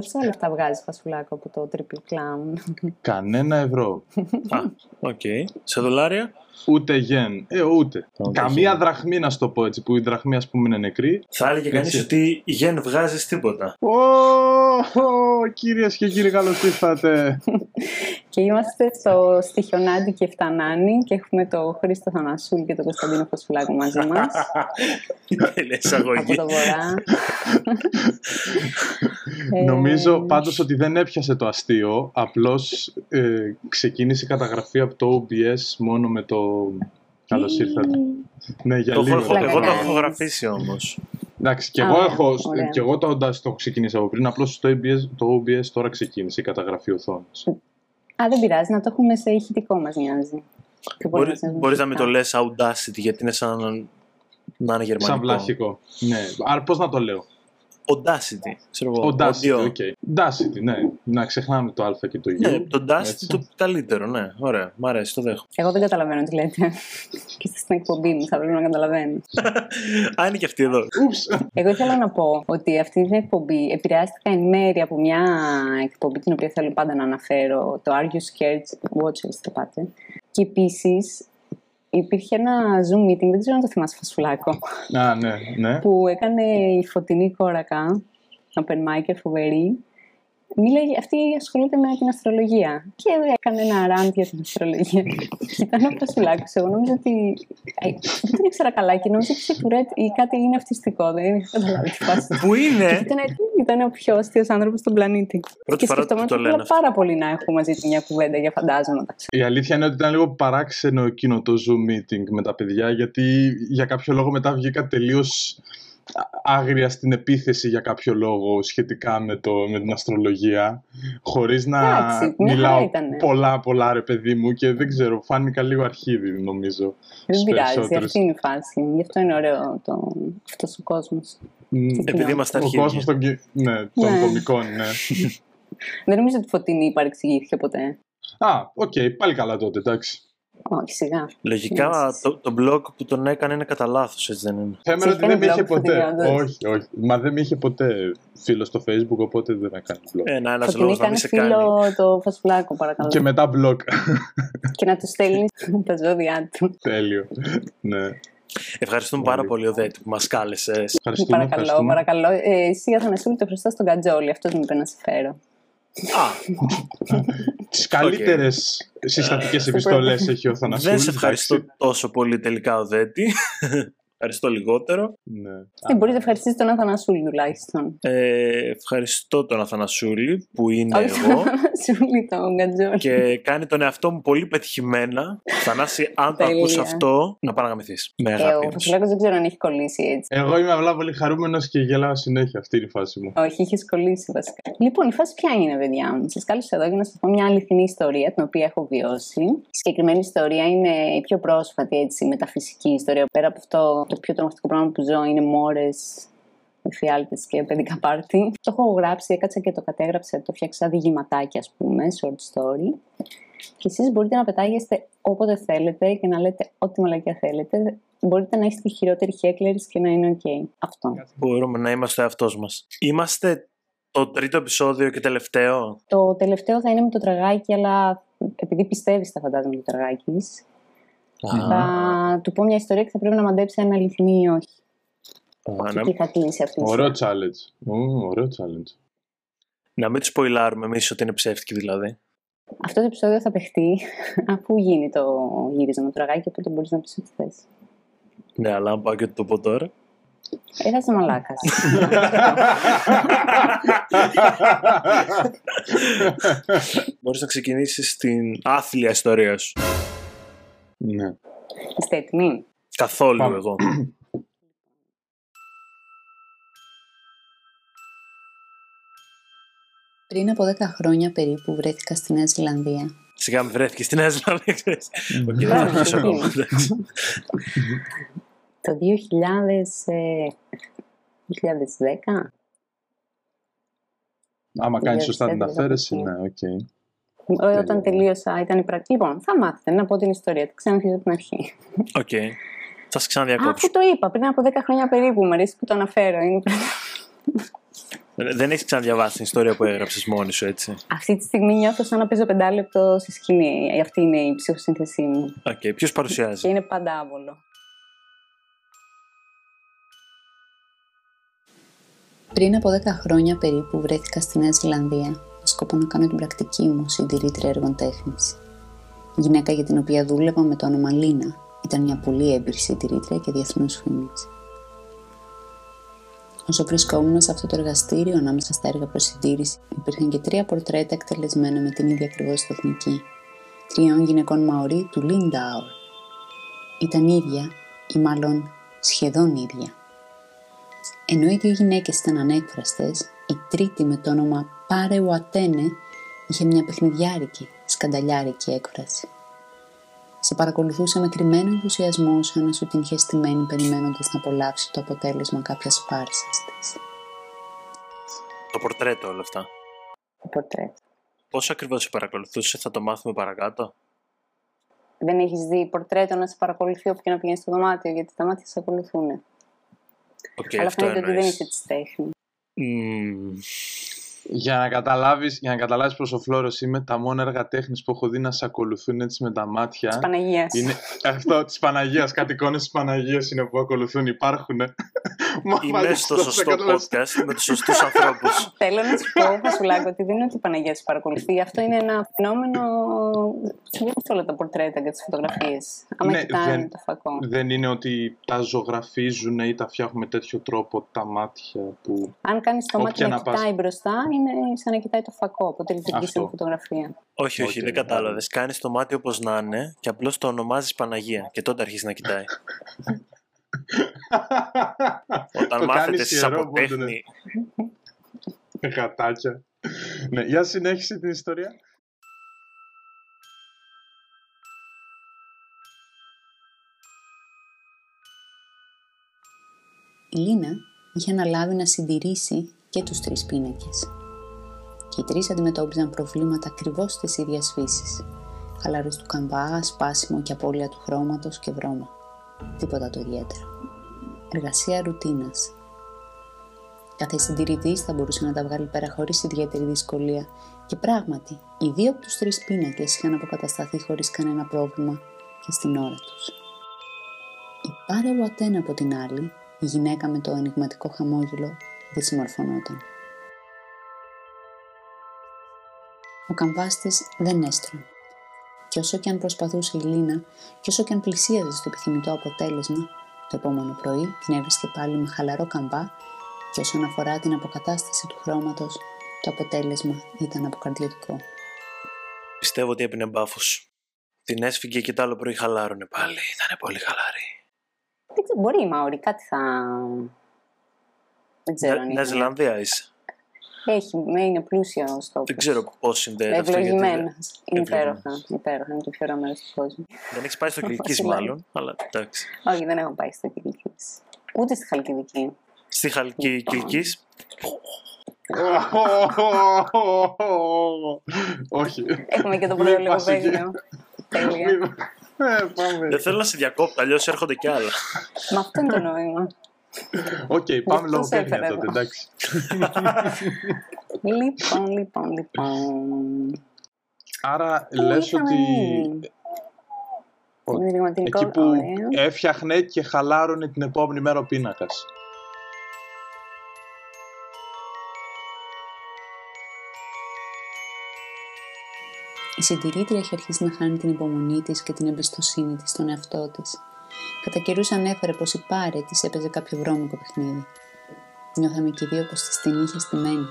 Πόσα λεφτά βγάζει φασουλάκο από το Triple Clown. Κανένα ευρώ. Α, οκ. Σε δολάρια; Ούτε γεν. Ε, ούτε. Ούτε Καμία γεν. δραχμή να σου το πω έτσι, που η δραχμή ας πούμε είναι νεκρή. Θα έλεγε κανείς Έτσι. ότι γεν βγάζεις τίποτα. Ω, ω, κυρίες και κύριοι, καλώς ήρθατε. και είμαστε στο Στοιχιονάντι και Φτανάνι και έχουμε το Χρήστο Θανασούλη και τον Κωνσταντίνο Φασουλάκο μαζί μας. Τέλεια από εισαγωγή. το βορρά. Ε, Νομίζω πάντως ότι δεν έπιασε το αστείο, απλώς ε, ξεκίνησε η καταγραφή από το OBS μόνο με το... Καλώς ήρθατε. Ναι, για Το λίγο. έχω- εγώ το Πλάκα έχω γραφήσει όμως. Εντάξει, και Α, εγώ, ωραία, έχω, ωραία. και εγώ το Audacity το έχω ξεκινήσει από πριν, απλώς το OBS, το OBS τώρα ξεκίνησε η καταγραφή οθόνης. Α, δεν πειράζει, να το έχουμε σε ηχητικό μας νοιάζει. Και μπορεί να σε Μπορείς να μην το μουσικά. λες Audacity γιατί είναι σαν να, να είναι γερμανικό. Σαν βλάχικο. Ναι, άρα πώς να το λέω; Audacity. Ξέρω εγώ. Audacity, audio. OK. Audacity, ναι. Να ξεχνάμε το α και το γ. Ναι, το Audacity Έτσι. το καλύτερο, ναι. Ωραία, μ' αρέσει, το δέχομαι. Εγώ δεν καταλαβαίνω τι λέτε. και είστε στην εκπομπή μου, θα πρέπει να καταλαβαίνω. Α, είναι και αυτή εδώ. Ούψ. Εγώ ήθελα να πω ότι αυτή την εκπομπή επηρεάστηκα εν μέρη από μια εκπομπή την οποία θέλω πάντα να αναφέρω, το Are You Scared Watchers, το πάτε. Και επίσης υπήρχε ένα Zoom meeting, δεν ξέρω αν το θυμάσαι Φασουλάκο, Α, ναι, ναι. που έκανε η Φωτεινή Κόρακα, open mic φοβερή. Μίλαγε, αυτή ασχολείται με την αστρολογία και έκανε ένα rant για την αστρολογία. Και ήταν ο Φασουλάκος. Εγώ νόμιζα ότι. ε, Δεν την ήξερα καλά και νόμιζα ότι είχε τουρέτ ή κάτι είναι αυτιστικό. Δεν είχα καταλάβει τι φάση. Πού είναι; Ήταν, ήταν ο πιο αστείος άνθρωπος στον πλανήτη. Πρώτη και φορά σκεφτόμουν το ότι λένε ήθελα αυτό. πάρα πολύ να έχουμε μαζί του μια κουβέντα για φαντάσματα. Η αλήθεια είναι ότι ήταν λίγο παράξενο εκείνο το Zoom meeting με τα παιδιά, γιατί για κάποιο λόγο μετά βγήκα τελείως άγρια στην επίθεση για κάποιο λόγο σχετικά με, το, με την αστρολογία, χωρίς να Εντάξει, μια χαρά μιλάω ήτανε. πολλά πολλά ρε παιδί μου και δεν ξέρω, φάνηκα λίγο αρχίδι νομίζω. Δεν στους πειράζει, περισσότερους. αυτή είναι η φάση. Γι' αυτό είναι ωραίο το, αυτός ο κόσμος. Μ, Επειδή είμαστε Ο αρχίδια. κόσμος των, κοι- ναι, των Ναι. κομικών, ναι. Δεν νομίζω ότι η φωτεινή παρεξηγήθηκε ποτέ. Α, οκ, πάλι καλά τότε, εντάξει. Όχι, σιγά. Λογικά Yes. το, το block που τον έκανε είναι κατά λάθος, έτσι δεν είναι; Θέμα Σε ότι δεν με έκανε είχε block που ποτέ. τελειώνοντας. όχι, όχι. Μα δεν με είχε ποτέ φίλο στο facebook, οπότε δεν με έκανε block. Ένα, ένας Φωτεινή λόγος να κάνει μην σε κάνει. φίλο το φασουλάκο, παρακαλώ. Και μετά block. και να του στέλνει τα ζώδια του. Τέλειο. ναι. Ευχαριστούμε πάρα πολύ, Οδέτη, που μας κάλεσες. Ευχαριστούμε, παρακαλώ, ευχαριστούμε. παρακαλώ. Ε, εσύ Αθανασούλη το χρωστά στον Κατζόλη. Αυτός μου είπε να σε φέρω. Α, Τις καλύτερες συστατικές επιστολές έχει ο Θανασούλης. δεν σε ευχαριστώ εντάξει. τόσο πολύ τελικά, Οδέτη. Ευχαριστώ λιγότερο. Ναι. Ε, μπορείς να ευχαριστήσεις τον Αθανασούλη τουλάχιστον. Ε, ευχαριστώ τον Αθανασούλη που είναι Όχι τον εγώ Αθανασούλη, τον Κατζόλη. και κάνει τον εαυτό μου πολύ πετυχημένα. Θανάση, αν το Τέλεια. ακούς αυτό, να πάει να γαμηθείς. Με Ε, αγάπη ο όμως. Φασουλάκο δεν ξέρω αν έχει κολλήσει έτσι. Εγώ είμαι απλά πολύ χαρούμενος και γελάω συνέχεια. Αυτή είναι η φάση μου. Όχι, είχες κολλήσει βασικά. Λοιπόν, η φάση ποια είναι, παιδιά; Μου. Σας κάλεσα εδώ για να σας πω μια αληθινή ιστορία, την οποία έχω βιώσει. Η συγκεκριμένη ιστορία είναι η πιο πρόσφατη έτσι, μεταφυσική ιστορία. Πέρα από αυτό, το πιο τρομακτικό πράγμα που ζω είναι μόρες, εφιάλτε και παιδικά πάρτι. Το έχω γράψει, έκατσα και το κατέγραψα, το φτιάξα διηγηματάκι, ας πούμε, short story. Και εσείς μπορείτε να πετάγεστε όποτε θέλετε και να λέτε ό,τι μαλακιά θέλετε. Μπορείτε να είστε οι χειρότεροι hecklers και να είναι ok. Αυτό. Μπορούμε να είμαστε εαυτό μας. Είμαστε το τρίτο επεισόδιο και τελευταίο; Το τελευταίο θα είναι με το τραγάκι, αλλά επειδή πιστεύεις στα φαντάζομαι το τραγάκι, θα του πω μια ιστορία και θα πρέπει να μαντέψει αν είναι αληθινή ή όχι. Α, Και να, εκεί θα κλείσει αυτής η Ωραίο ιστορία. challenge. Ου, ωραίο challenge. να μην τους σποϊλάρουμε εμείς ότι είναι ψεύτικη δηλαδή. Αυτό το επεισόδιο θα παιχτεί αφού γίνει το γύρισμα με το τραγάκι, οπότε μπορείς να πει ό,τι θες. Ναι, αλλά αν πάω και το πω τώρα. Ε, θα είσαι μαλάκας. Μπορείς να ξεκινήσεις την άθλια ιστορία σου. Ναι. Είστε έτοιμοι; Καθόλου Πάμε. εγώ. Πριν από 10 χρόνια περίπου βρέθηκα στη Νέα Ζηλανδία. Σιγά με βρέθηκε στην Νέα Ζηλανδία, ξέρεις. Οκ, Μπράβο, θα αρχίσω εκεί. εγώ. εντάξει. Το 2000, ε, 2010. Άμα κάνεις σωστά την 2011, αφαίρεση, ναι, οκ. Ε, Όταν τελείωσα ήταν η πρακτική. Λοιπόν, θα μάθετε να πω την ιστορία. Θα ξαναρχίσω από την αρχή. Οκ. Θα σε Α, αφού ξαναδιακόψω. το είπα πριν από 10 χρόνια περίπου. Μου αρέσει που το αναφέρω. Είναι... Δεν έχεις ξαναδιαβάσει την ιστορία που έγραψες μόνη σου, έτσι. Αυτή τη στιγμή νιώθω σαν να παίζω πεντάλεπτο στη σκηνή. Αυτή είναι η ψυχοσύνθεσή μου. Ok, okay. ποιος παρουσιάζει; Και είναι πάντα άβολο. Πριν από 10 χρόνια περίπου βρέθηκα στη Νέα Ζηλανδία με σκοπό να κάνω την πρακτική μου συντηρήτρια έργων τέχνης. Η γυναίκα για την οποία δούλευα με το όνομα Λίνα ήταν μια πολύ έμπειρη συντηρήτρια και διεθνούς φήμη. Όσο βρισκόμουν σε αυτό το εργαστήριο, ανάμεσα στα έργα προ συντήρηση, υπήρχαν και τρία πορτρέτα εκτελεσμένα με την ίδια ακριβώς τεχνική. Τριών γυναικών Μαωρί του Λίνταουρ. Ήταν ίδια, ή μάλλον σχεδόν ίδια. Ενώ οι δύο γυναίκες ήταν ανέκφραστες, η τρίτη με το όνομα Πάρε Ουατένε είχε μια παιχνιδιάρικη, σκανταλιάρικη έκφραση. Σε παρακολουθούσε με κρυμμένο ενθουσιασμό σαν να σου την είχε στημένη περιμένοντας να απολαύσει το αποτέλεσμα κάποιας φάρσα τη. Το πορτρέτο όλα αυτά. Το πορτρέτο. Πώς ακριβώς σε παρακολουθούσε, θα το μάθουμε παρακάτω; Δεν έχεις δει πορτρέτο να σε παρακολουθεί όπου και να πηγαίνεις στο δωμάτιο, γιατί τα μάτια σε ακολουθούν. Okay, Αλλά φαίνεται ότι δεν είσαι της τέχνης. Mm, Για να καταλάβεις, για να καταλάβεις πόσο φλόρος είμαι, τα μόνα έργα τέχνης που έχω δει να σε ακολουθούν έτσι με τα μάτια. Της Παναγίας. Είναι αυτό της Παναγίας, κάτι εικόνες της Παναγίας είναι που ακολουθούν, υπάρχουν. είμαι στο σωστό podcast με τους σωστούς ανθρώπους. Θέλω να σου πω, Φασουλάκο, ότι δεν είναι ότι η Παναγία σε παρακολουθεί. Αυτό είναι ένα φαινόμενο. Συμβαίνει σε όλα τα πορτρέτα και τις φωτογραφίες. Άμα Ναι, κοιτάνε δεν- το φακό. Δεν είναι ότι τα ζωγραφίζουν ή τα φτιάχνουν με τέτοιο τρόπο τα μάτια που... Αν κάνεις το μάτι Όποια να να πας. κοιτάει μπροστά, είναι σαν να κοιτάει το φακό. Οπότε λειτουργεί Αυτό. σαν φωτογραφία. όχι, όχι, Οκ, δεν κατάλαβες. Κάνεις το μάτι όπως να είναι και απλώς το ονομάζεις Παναγία και τότε αρχίζεις να κοιτάει. Όταν Το μάθετε κάνεις εσείς ιερό, από οπότε, ναι. τέχνη. Γατάκια. ναι, για συνέχισε την ιστορία. Η Λίνα είχε αναλάβει να συντηρήσει και τους τρεις πίνακες. Και οι τρεις αντιμετώπιζαν προβλήματα ακριβώς της ίδιας φύσης. Χαλάρωση του καμπά, σπάσιμο και απώλεια του χρώματος και βρώμα. Τίποτα το ιδιαίτερο. Εργασία ρουτίνας. Κάθε συντηρητής θα μπορούσε να τα βγάλει πέρα χωρίς ιδιαίτερη δυσκολία και πράγματι, οι δύο από τους τρεις πίνακες είχαν αποκατασταθεί χωρίς κανένα πρόβλημα και στην ώρα τους. Η Πάρε Βουατέν από την άλλη, η γυναίκα με το ενηγματικό χαμόγελο, δεν συμμορφωνόταν. Ο καμπάς της δεν έστρωνε. Και όσο και αν προσπαθούσε η Λίνα και όσο και αν πλησίαζε στο επιθυμητό αποτέλεσμα, το επόμενο πρωί την έβρισκε πάλι με χαλαρό καμπά και όσον αφορά την αποκατάσταση του χρώματος, το αποτέλεσμα ήταν αποκαρδιωτικό. Πιστεύω ότι έπινε μπάφος. Την έσφυγε και το άλλο πρωί χαλάρωνε πάλι. Ήταν πολύ χαλαρή. Δεν ξέρω, μπορεί η Μαωρή κάτι θα. Δεν ξέρω. αν Νέα είναι. Ζηλανδία είσαι. Έχει, με είναι πλούσιο ο τόπο. Δεν ξέρω πώς συνδέεται αυτό. γιατί Ευλογημένα. δεν- Είναι Ευλογημένα. υπέροχα. Υπέροχα. Είναι το πιο ωραίο μέρος του κόσμου. Δεν έχει πάει στο Κυλική Βασιλάκι. μάλλον, αλλά εντάξει. Όχι, δεν έχω πάει στο Κυλική. Ούτε στη Χαλκιδική. Στη Χαλκή Κυλική. Όχι. Έχουμε και το Μην πρώτο πας εκεί. λογοπαίγνιο. Τέλεια. Μην- Ε, πάμε. Δεν θέλω να σε διακόπτω, αλλιώς έρχονται κι άλλα. Μα αυτό είναι το νόημα. Οκ, πάμε αυτό λόγω σε έφερα τέχνια τότε, εδώ. εντάξει. λοιπόν, λοιπόν, λοιπόν. Άρα Πού λες είχαμε ότι μείνει; Ο- Με δειγματινικό, εκεί που ωραία. έφτιαχνε και χαλάρωνε την επόμενη μέρα ο πίνακας. Η συντηρήτρια είχε αρχίσει να χάνει την υπομονή της και την εμπιστοσύνη της στον εαυτό της. Κατά καιρούς ανέφερε πως η Πάρε της έπαιζε κάποιο βρώμικο παιχνίδι. Νιώθαμε και οι δύο πως της την είχε στημένη.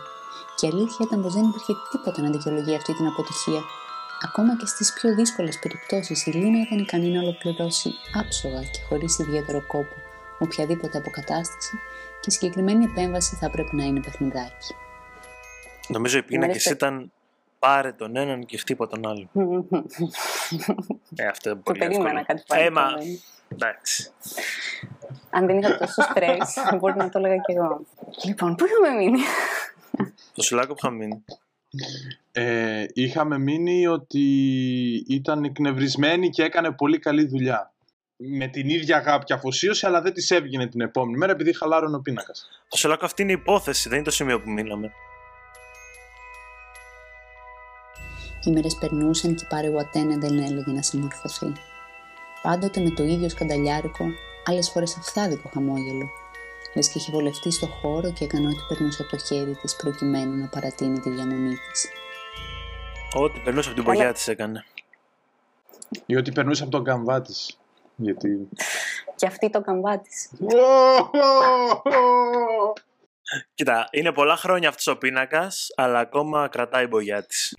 Και η αλήθεια ήταν πως δεν υπήρχε τίποτα να δικαιολογεί αυτή την αποτυχία. Ακόμα και στις πιο δύσκολες περιπτώσεις η Λίνα ήταν ικανή να ολοκληρώσει άψογα και χωρίς ιδιαίτερο κόπο οποιαδήποτε αποκατάσταση και η συγκεκριμένη επέμβαση θα πρέπει να είναι παιχνιδάκι. Νομίζω οι πίνακε αρέσει. ήταν πάρε τον έναν και χτύπα τον άλλον. Ε, αυτό είναι Το πολύ περίμενα εύκολο. κάτι πάλι. Ε, μα, αυτό, ε. εντάξει. Αν δεν είχα τόσο στρες, μπορεί να το έλεγα κι εγώ. Λοιπόν, πού είχαμε μείνει; Το σουλάκο που είχαμε μείνει. Ε, είχαμε μείνει ότι ήταν εκνευρισμένη και έκανε πολύ καλή δουλειά. με την ίδια αγάπη και αφοσίωση, αλλά δεν της έβγαινε την επόμενη μέρα επειδή χαλάρωνε ο πίνακας. Το Σολάκο αυτή είναι η υπόθεση, δεν είναι το σημείο που μείναμε. Οι μέρε περνούσαν και η Πάρη Γουατένε δεν έλεγε να συμμορφωθεί. Πάντοτε με το ίδιο σκανταλιάρικο, άλλες φορές αυθάδικο χαμόγελο. Λες και είχε βολευτεί στο χώρο και έκανε ό,τι περνούσε από το χέρι της προκειμένου να παρατείνει τη διαμονή της. Ό,τι περνούσε από την πογιά της έκανε. Ή ότι περνούσε από τον καμβά της. Γιατί. Και αυτή το καμβά της. Κοίτα, είναι πολλά χρόνια αυτός ο πίνακας, αλλά ακόμα κρατάει η μπογιά της.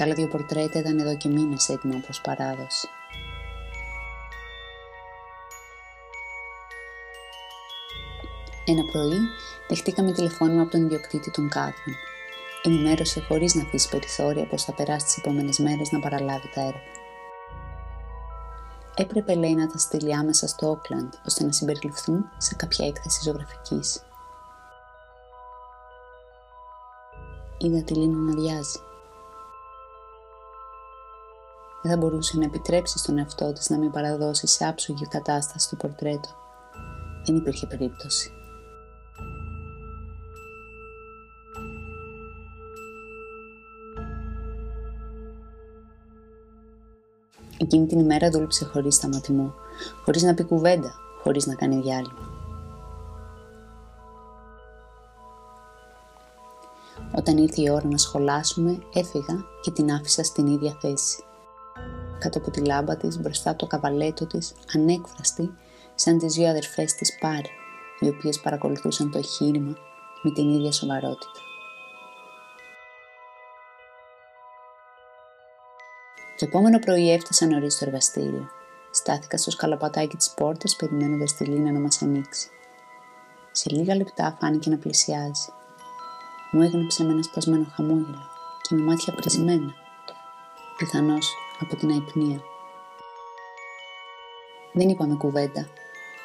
Τα άλλα δύο πορτρέτα ήταν εδώ και μήνες έτοιμα προς παράδοση. Ένα πρωί δεχτήκαμε τηλεφώνημα από τον ιδιοκτήτη των κάδων. Ενημέρωσε χωρίς να αφήσει περιθώρια πως θα περάσει τις επόμενες μέρες να παραλάβει τα έργα. Έπρεπε, λέει, να τα στείλει άμεσα στο Όκλαντ ώστε να συμπεριληφθούν σε κάποια έκθεση ζωγραφικής. Είδα τη Λίνα να βιάζει. Δεν θα μπορούσε να επιτρέψει στον εαυτό της να μην παραδώσει σε άψογη κατάσταση το πορτρέτο. Δεν υπήρχε περίπτωση. Εκείνη την ημέρα δούλεψε χωρίς σταματημό, χωρίς να πει κουβέντα, χωρίς να κάνει διάλειμμα. Όταν ήρθε η ώρα να σχολάσουμε, έφυγα και την άφησα στην ίδια θέση. Κάτω από τη λάμπα της, μπροστά από το καβαλέτο της, ανέκφραστη, σαν τις δύο αδερφές της Πάρη, οι οποίες παρακολουθούσαν το εγχείρημα με την ίδια σοβαρότητα. Το επόμενο πρωί έφτασα νωρίς στο εργαστήριο. Στάθηκα στο σκαλοπατάκι της πόρτας, περιμένοντας τη Λίνα να μας ανοίξει. Σε λίγα λεπτά φάνηκε να πλησιάζει. Μου έγνεψε με ένα σπασμένο χαμόγελο και με μάτια πρεσμένα. Πιθανώς από την αϊπνία. Δεν είπαμε κουβέντα.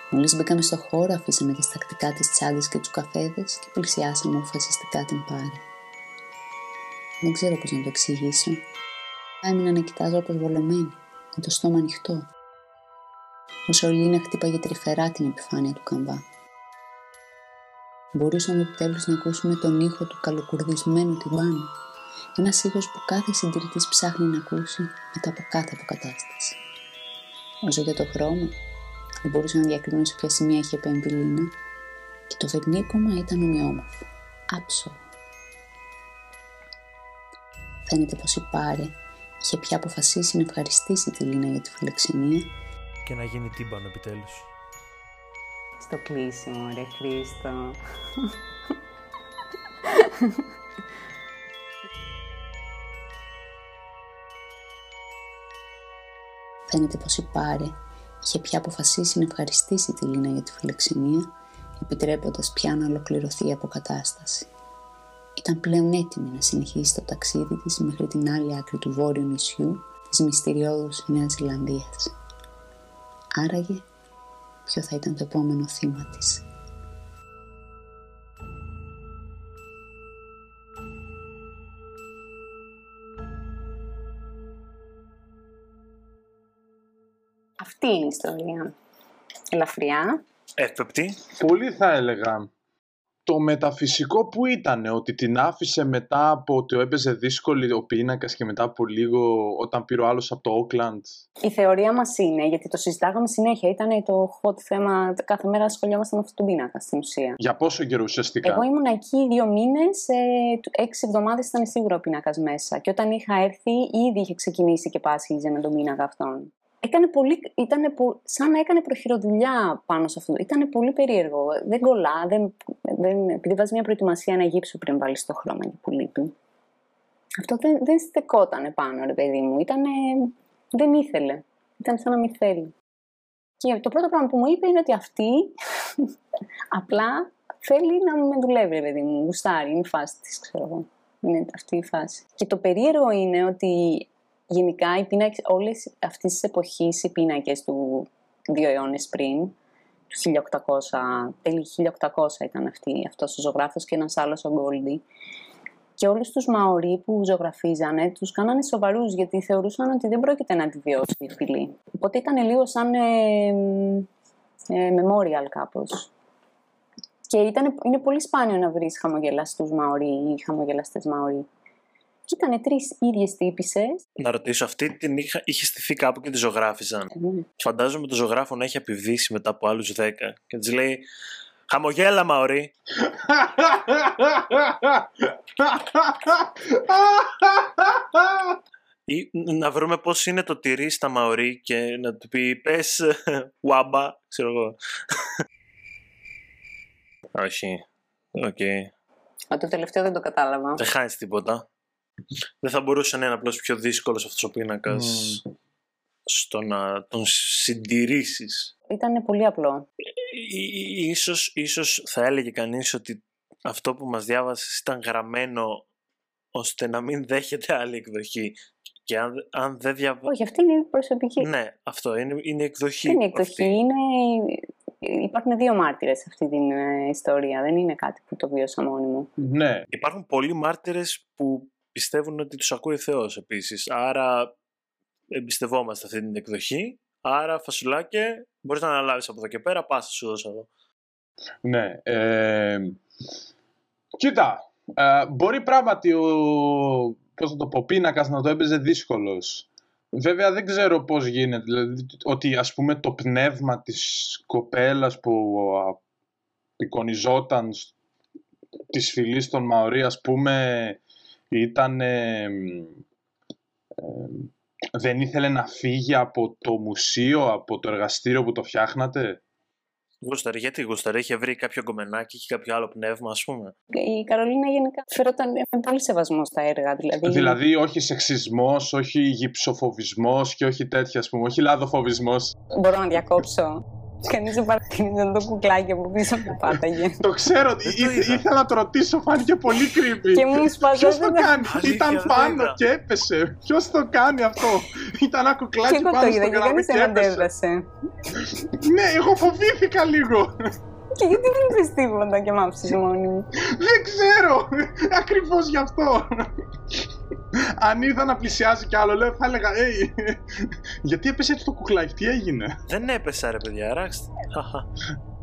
Μόλις μπήκαμε στο χώρο, αφήσαμε τις τακτικά της τσάντες και τους καφέδες και πλησιάσαμε αποφασιστικά την πάρη. Δεν ξέρω πώς να το εξηγήσω. Έμεινα να κοιτάζω αποσβολωμένη, με το στόμα ανοιχτό. Όσο η Λίνα χτύπαγε τρυφερά την επιφάνεια του καμβά. Μπορούσαμε επιτέλους να ακούσουμε τον ήχο του καλοκουρδισμένου τυμπάνου. Ένας ήχο που κάθε συντηρητής ψάχνει να ακούσει μετά από κάθε αποκατάσταση. Όσο για το χρώμα, δεν μπορούσα να διακρίνω σε ποια σημεία είχε επέμβει η Λίνα και το βερνίκωμα ήταν ομοιόμορφο, άψογο. Φαίνεται πως η Πάρε είχε πια αποφασίσει να ευχαριστήσει τη Λίνα για τη φιλοξενία Και να γίνει τύμπανο επιτέλους. Στο κλείσιμο, ρε Χρήστο. Φαίνεται πως η Πάρε είχε πια αποφασίσει να ευχαριστήσει τη Λίνα για τη φιλοξενία, επιτρέποντας πια να ολοκληρωθεί η αποκατάσταση. Ήταν πλέον έτοιμη να συνεχίσει το ταξίδι της μέχρι την άλλη άκρη του βόρειου νησιού της μυστηριώδους Νέας Ζηλανδίας. Άραγε, ποιο θα ήταν το επόμενο θύμα της. Αυτή είναι η ιστορία. Ελαφριά. Εύπεπτη. Πολύ θα έλεγα. Το μεταφυσικό που ήταν, ότι την άφησε μετά από ότι έπαιζε δύσκολη ο πίνακας και μετά από λίγο όταν πήρε ο άλλος από το Όκλαντ. Η θεωρία μας είναι, γιατί το συζητάγαμε συνέχεια, ήταν το hot θέμα. Κάθε μέρα ασχολιόμασταν με αυτό τον πίνακα στην ουσία. Για πόσο καιρό ουσιαστικά; Εγώ ήμουν εκεί δύο μήνες, έξι εβδομάδες ήταν σίγουρα ο πίνακας μέσα. Και όταν είχα έρθει, ήδη είχε ξεκινήσει και πάσχιζε με τον πίνακα αυτόν έκανε πολύ, ήτανε, σαν να έκανε προχειροδουλειά πάνω σε αυτό. Ήταν πολύ περίεργο. Δεν κολλά, δεν, δεν, επειδή βάζει μια προετοιμασία ένα γύψο πριν βάλεις το χρώμα και που λείπει. Αυτό δεν, δεν στεκόταν πάνω, ρε παιδί μου. Ήτανε, δεν ήθελε. Ήταν σαν να μην θέλει. Και το πρώτο πράγμα που μου είπε είναι ότι αυτή απλά θέλει να με δουλεύει, ρε παιδί μου. Γουστάρει, είναι η φάση της, ξέρω εγώ. Είναι αυτή η φάση. Και το περίεργο είναι ότι γενικά οι πίνακες, όλες αυτές τις εποχές, οι πίνακες του δύο αιώνες πριν, 1800, τέλη 1800 ήταν αυτή, αυτός ο ζωγράφος και ένας άλλος ο Γκόλντι. Και όλους τους Μαωρί που ζωγραφίζανε τους κάνανε σοβαρούς γιατί θεωρούσαν ότι δεν πρόκειται να επιβιώσει η φυλή. Οπότε ήταν λίγο σαν ε, ε, memorial κάπως. Και ήταν, είναι πολύ σπάνιο να βρεις χαμογελαστούς Μαωρί ή χαμογελαστές Μαωρί. Και ήταν τρεις ίδιες τύπησες. Να ρωτήσω, αυτή την είχα, είχε στηθεί κάπου και τη ζωγράφιζαν; Ε, ναι. Φαντάζομαι το ζωγράφο να έχει επιβδίσει μετά από άλλους 10 και της λέει Χαμογέλα, Μαωρί. Ή να βρούμε πώς είναι το τυρί στα Μαωρί και να του πει πες Βάμπα, ξέρω εγώ. Όχι. Οκ. Α, το τελευταίο δεν το κατάλαβα. Δεν χάνεις τίποτα. Δεν θα μπορούσε να είναι απλώς πιο δύσκολος αυτός ο πίνακας στο να τον συντηρήσεις. Ήταν πολύ απλό. Ίσως, ίσως θα έλεγε κανείς ότι αυτό που μας διάβασες ήταν γραμμένο ώστε να μην δέχεται άλλη εκδοχή. Και αν, αν δεν διαβάζει... Όχι, αυτή είναι η προσωπική. Ναι, αυτό είναι, είναι εκδοχή. Δεν είναι εκδοχή, αυτή. είναι... Υπάρχουν δύο μάρτυρες σε αυτή την ε, ιστορία. Δεν είναι κάτι που το βίωσα μόνη μου. ναι. Υπάρχουν πολλοί μάρτυρες που πιστεύουν ότι τους ακούει Θεός επίσης. Άρα εμπιστευόμαστε αυτή την εκδοχή. Άρα φασουλάκε, μπορείς να αναλάβεις από εδώ και πέρα, πάσα σου δώσω εδώ. Ναι. Ε, κοίτα, ε, μπορεί πράγματι ο, πώς θα το πω, πίνακας να το έπαιζε δύσκολος. Βέβαια δεν ξέρω πώς γίνεται, δηλαδή ότι ας πούμε το πνεύμα της κοπέλας που α, εικονιζόταν σ- της φυλής των Μαωρί ας πούμε ήταν ε, ε, δεν ήθελε να φύγει από το μουσείο, από το εργαστήριο που το φτιάχνατε; Γούσταρε, γιατί γούσταρε, είχε βρει κάποιο γκομενάκι και κάποιο άλλο πνεύμα, ας πούμε. Η Καρολίνα γενικά φερόταν με πολύ σεβασμό στα έργα. Δηλαδή, Δηλαδή όχι σεξισμός, όχι γυψοφοβισμός και όχι τέτοια ας πούμε, όχι λαδοφοβισμός. Μπορώ να διακόψω. Κανεί δεν παρατηρεί το κουκλάκι από πίσω που πάταγε. Το ξέρω, Δεν το ή- είδα. ήθελα να το ρωτήσω, φάνηκε πολύ creepy. και μου σπαζόταν. Ποιος το κάνει, Αλήθεια, ήταν δεν το πάνω είδα. και έπεσε. Ποιος το κάνει αυτό; Ήταν ένα Και κουκλάκι εγώ το πάνω είδα στο και γράμμα κανείς και δεν έπεσε. αντέδρασε. Ναι, εγώ φοβήθηκα λίγο. Και γιατί δεν είπες τίποτα και μ' άφησες μόνη μου; Δεν ξέρω. Ακριβώς γι' αυτό. Αν είδα να πλησιάζει κι άλλο, λέω, θα έλεγα, «Hey, γιατί έπεσε έτσι το κουκλάκι, τι έγινε; Δεν έπεσε ρε παιδιά, ράξτε. Χαχα.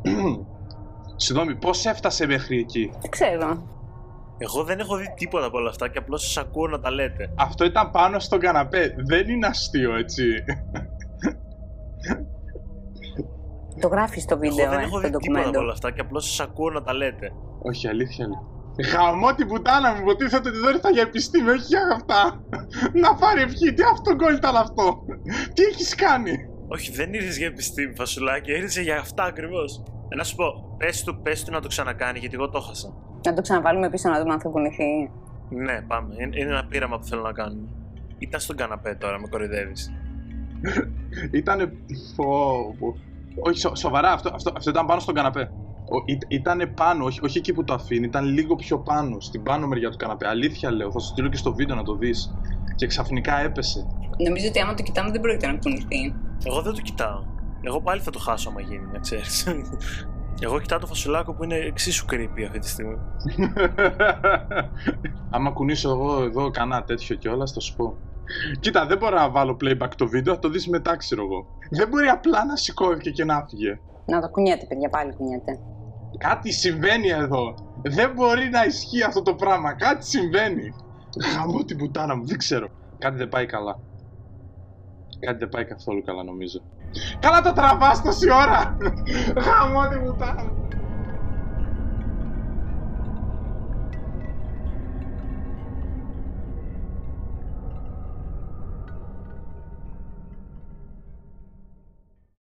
Συγγνώμη, πώς έφτασε μέχρι εκεί; Δεν ξέρω. Εγώ δεν έχω δει τίποτα από όλα αυτά και απλώς σας ακούω να τα λέτε. Αυτό ήταν πάνω στον καναπέ. Δεν είναι αστείο, έτσι. Το γράφεις στο Εγώ βίντεο, δεν ε, έχω το δει τίποτα από ντοκουμέντο. όλα αυτά και απλώς σας ακούω να τα λέτε. Όχι, αλήθεια λέει. Χαμό την πουτάνα μου, υποτίθεται ότι δεν ήρθα για επιστήμη, όχι για αυτά. Να πάρει ευχή, τι αυτό γκολ ήταν αυτό. Τι έχεις κάνει; Όχι, δεν ήρθες για επιστήμη, φασουλάκι, ήρθες για αυτά ακριβώς. Ε, να σου πω, πες του, πες του να το ξανακάνει, γιατί εγώ το χάσα. Να το ξαναβάλουμε πίσω να δούμε αν θα κουνηθεί. Ναι, πάμε. Είναι, είναι ένα πείραμα που θέλω να κάνουμε. Ήταν στον καναπέ τώρα, με κοροϊδεύεις. Ήτανε... Πω, πω. Όχι, σο- σοβαρά, αυτό, αυτό, αυτό ήταν πάνω στον καναπέ. Ήταν πάνω, όχι, όχι εκεί που το αφήνει, ήταν λίγο πιο πάνω, στην πάνω μεριά του καναπέ. Αλήθεια λέω, θα σου στείλω και στο βίντεο να το δεις. Και ξαφνικά έπεσε. Νομίζω ότι άμα το κοιτάμε δεν πρόκειται να κουνηθεί. Εγώ δεν το κοιτάω. Εγώ πάλι θα το χάσω άμα γίνει, να ξέρεις. Εγώ κοιτάω το φασουλάκο που είναι εξίσου creepy αυτή τη στιγμή. Άμα κουνήσω εγώ εδώ κανένα τέτοιο κιόλας, θα σου πω. Κοίτα, δεν μπορώ να βάλω playback το βίντεο, θα το δεις μετά, ξέρω εγώ. Δεν μπορεί απλά να σηκώθηκε και να φύγε. Να το κουνιέται, παιδιά, πάλι κουνιέται. Κάτι συμβαίνει εδώ. Δεν μπορεί να ισχύει αυτό το πράγμα. Κάτι συμβαίνει. Χαμώ την πουτάνα μου, δεν ξέρω. Κάτι δεν πάει καλά. Κάτι δεν πάει καθόλου καλά νομίζω. Καλά το τραβάς τόση ώρα. Χαμώ την πουτάνα μου.